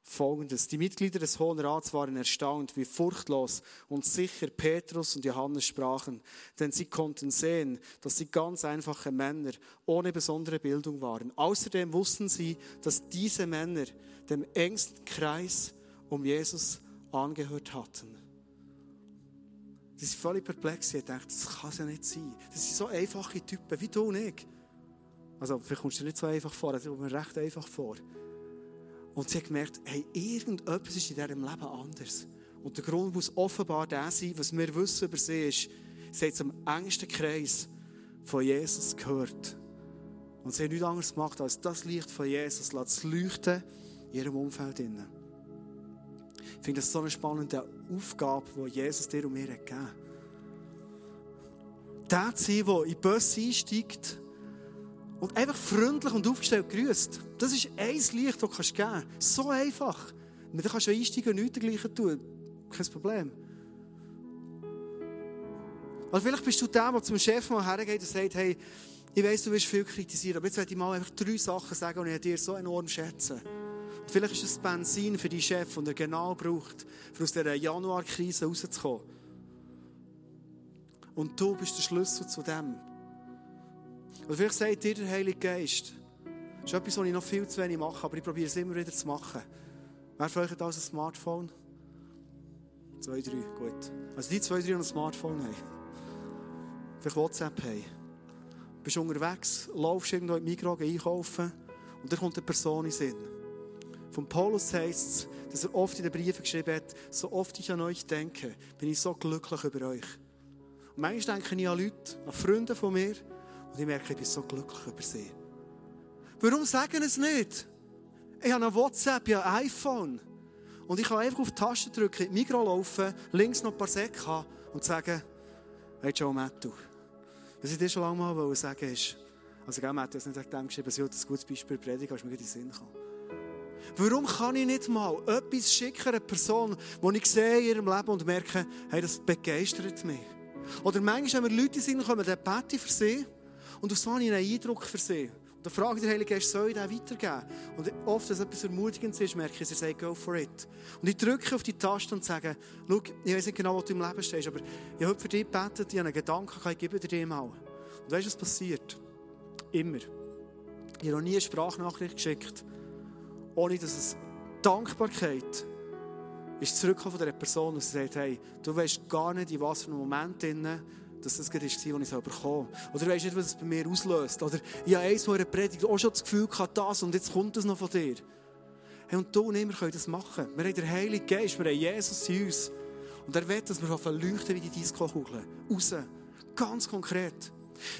folgendes. Die Mitglieder des Hohen Rats waren erstaunt, wie furchtlos und sicher Petrus und Johannes sprachen, denn sie konnten sehen, dass sie ganz einfache Männer ohne besondere Bildung waren. Außerdem wussten sie, dass diese Männer dem engsten Kreis um Jesus angehört hatten. Die sind völlig perplex. Ich dachte, das kann ja nicht sein. Das sind so einfache Typen, wie du und ich. Also, vielleicht kommst du nicht so einfach vor, das kommt mir recht einfach vor. Und sie hat gemerkt, hey, irgendetwas ist in diesem Leben anders. Und der Grund muss offenbar der sein, was wir wissen über sie ist, sie hat zum engsten Kreis von Jesus gehört. Und sie hat nichts anderes gemacht, als das Licht von Jesus zu leuchten in ihrem Umfeld. Ich finde das so eine spannende Aufgabe, die Jesus dir und mir gegeben hat. Der zu sein, der in die Böse einsteigt, und einfach freundlich und aufgestellt grüßt. Das ist ein Licht, das du geben kannst. So einfach. Dann kannst du einsteigen und nichts dergleichen tun. Kein Problem. Also vielleicht bist du der, der zum Chef mal hergeht und sagt, hey, ich weiss, du wirst viel kritisieren, aber jetzt werde ich mal einfach drei Sachen sagen, die ich dir so enorm schätze. Vielleicht ist das Benzin für deinen Chef, den er genau braucht, um aus dieser Januarkrise rauszukommen. Und du bist der Schlüssel zu dem. Oder vielleicht sagt dir der Heilige Geist, das ist etwas, was ich noch viel zu wenig mache, aber ich probiere es immer wieder zu machen. Wer von euch hat also ein Smartphone? Zwei, drei, gut. Also die zwei, drei, die ein Smartphone haben. Vielleicht WhatsApp haben. Du bist unterwegs, laufst irgendwo in Mikro einkaufen und dann kommt eine Person in Sinn. Von Paulus heißt es, dass er oft in den Briefen geschrieben hat, so oft ich an euch denke, bin ich so glücklich über euch. Und manchmal denke ich an Leute, an Freunde von mir, und ich merke, ich bin so glücklich über sie. Warum sagen es nicht? Ich habe ein WhatsApp, ich habe ein iPhone. Und ich kann einfach auf die Taste drücken, in Mikro laufen, links noch ein paar Säcke haben und sagen, hey Joe Matthew, was ich dir schon lange mal sagen ist, also gell, Matthew, du hast nicht dem geschrieben, dass ich heute ein gutes Beispiel predige, als mir in den Sinn kam. Warum kann ich nicht mal etwas schicken, eine Person, die ich sehe in ihrem Leben und merke, hey, das begeistert mich. Oder manchmal, wenn wir Leute sind, kommen, bete ich für sie. Und auf so einen Eindruck für sie. Und dann frage ich den Heiligen Geist, soll ich den weitergeben? Und oft, wenn es etwas Ermutigendes ist, merke ich, er sagt, go for it. Und ich drücke auf die Taste und sage, schau, ich weiß nicht genau, wo du im Leben stehst, aber ich habe für dich gebetet, ich habe einen Gedanken, ich gebe dir den mal. Und weißt du, was passiert? Immer. Ich habe noch nie eine Sprachnachricht geschickt, ohne dass es Dankbarkeit ist zurückgekommen von dieser Person und sie sagt, hey, du weißt gar nicht, in was für einem Moment drinnen dass das gerade war, was ich bekommen Oder du weißt nicht, was es bei mir auslöst. Oder ich habe eins in einer Predigt auch schon das Gefühl gehabt, das und jetzt kommt das noch von dir. Hey, und du und ich, wir können das machen. Wir haben den Heiligen Geist, wir haben Jesus in uns. Und er will, dass wir leuchten wie die Disco-Kugeln. Raus. Ganz konkret.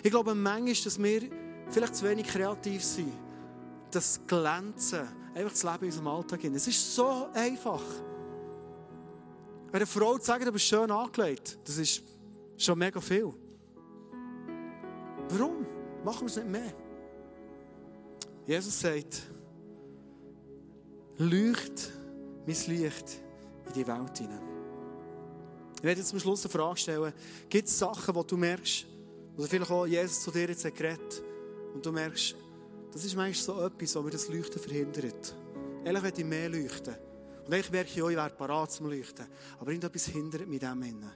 Ich glaube manchmal, dass wir vielleicht zu wenig kreativ sind. Das Glänzen, einfach das Leben in unserem Alltag. Es ist so einfach. Wenn eine Frau sagt, du bist schön angelegt, das ist Schon mega viel. Warum? Machen wir es nicht mehr? Jesus sagt, leucht mein Licht in die Welt hinein. Ich werde jetzt zum Schluss eine Frage stellen. Gibt es Sachen, wo du merkst, oder vielleicht auch Jesus zu dir jetzt hat geredet, und du merkst, das ist manchmal so etwas, was mir das Leuchten verhindert. Ehrlich, wenn ich mehr leuchten. Und ich merke, ich wäre parat zum Leuchten. Aber irgendetwas hindert mich dem innen.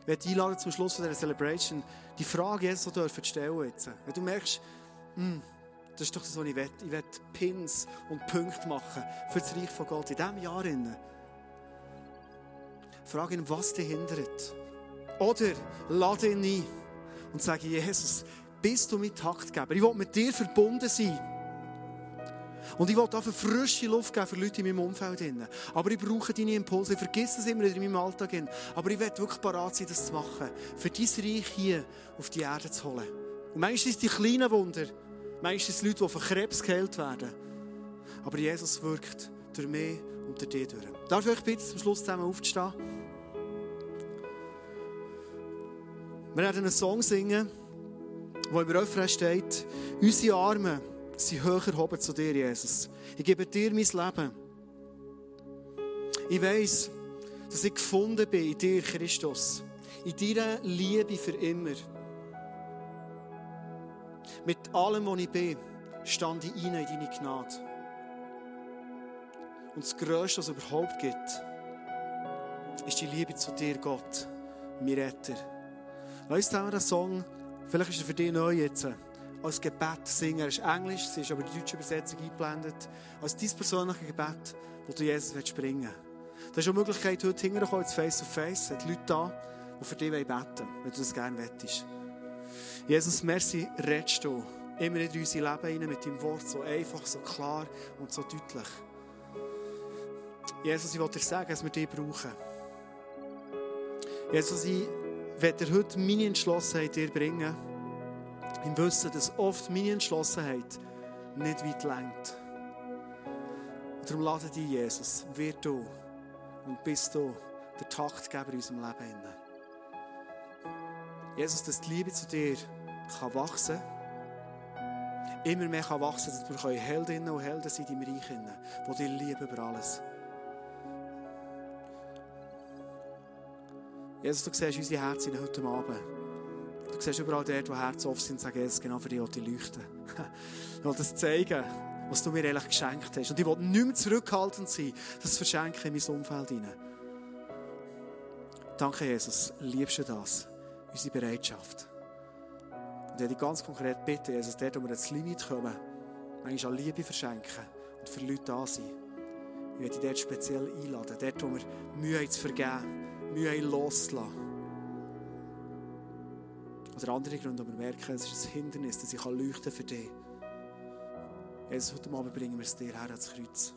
Ich werde einladen zum Schluss dieser Celebration, die Frage jetzt so dürfen stellen jetzt. Wenn du merkst, hm, das ist doch das, was ich will. Ich will Pins und Punkte machen für das Reich von Gott in diesem Jahr. Frage ihn, was dich hindert. Oder lade ihn ein und sage, Jesus, bist du mein Taktgeber? Ich will mit dir verbunden sein. Und ich will dafür frische Luft geben für Leute in meinem Umfeld. Aber ich brauche deine Impulse. Ich vergesse es immer in meinem Alltag. Aber ich will wirklich parat sein, das zu machen. Für dein Reich hier auf die Erde zu holen. Und manchmal sind es die kleinen Wunder. Manchmal sind es Leute, die von Krebs geheilt werden. Aber Jesus wirkt durch mich und durch dich durch. Darf ich euch bitten, zum Schluss zusammen aufzustehen? Wir werden einen Song singen, wo im Refrain steht, unsere Arme sind höher erhoben zu dir, Jesus. Ich gebe dir mein Leben. Ich weiss, dass ich gefunden bin in dir, Christus. In deiner Liebe für immer. Mit allem, was ich bin, stand ich rein in deine Gnade. Und das Größte, was es überhaupt gibt, ist die Liebe zu dir, Gott, mein Retter. Lass uns den Song, vielleicht ist er für dich neu jetzt, als Gebet singen. Er ist Englisch, es ist aber die deutsche Übersetzung eingeblendet. Als dein persönliches Gebet, wo du Jesus willst. Du hast auch die Möglichkeit, heute hinterher ins Face-to-Face. Es sind Leute da, die für dich beten wollen, wenn du das gerne wettest. Jesus, merci, redest du immer in unser Leben rein mit deinem Wort, so einfach, so klar und so deutlich. Jesus, ich will dir sagen, dass wir dich brauchen. Jesus, ich werde dir heute meine Entschlossenheit dir bringen, im Wissen, dass oft meine Entschlossenheit nicht weit längt. Darum lade dich, Jesus, wird du und bist du der Taktgeber in unserem Leben. Jesus, dass die Liebe zu dir kann wachsen kann, immer mehr kann wachsen, dass wir Heldinnen und Helden sein im Reich, die dir lieben über alles. Jesus, du siehst unsere Herzen heute Abend. Du siehst überall dort, wo Herzen offen sind, sagen, Jesus, genau für dich ich leuchten. ich will das zeigen, was du mir ehrlich geschenkt hast. Und ich will nicht mehr zurückhaltend sein, das verschenke in mein Umfeld hinein. Danke, Jesus. Liebst du das? Unsere Bereitschaft. Und ich dich ganz konkret bitten, Jesus, dort, wo wir ins Limit kommen, manchmal an Liebe verschenken und für Leute da sein. Ich werde dich dort speziell einladen. Dort, wo wir Mühe haben zu vergeben, Mühe haben loszulassen. Oder andere Gründe, wo wir merken, es ist ein Hindernis, dass ich leuchten für dich. Jesus, heute Abend bringen wir es dir her ans Kreuz.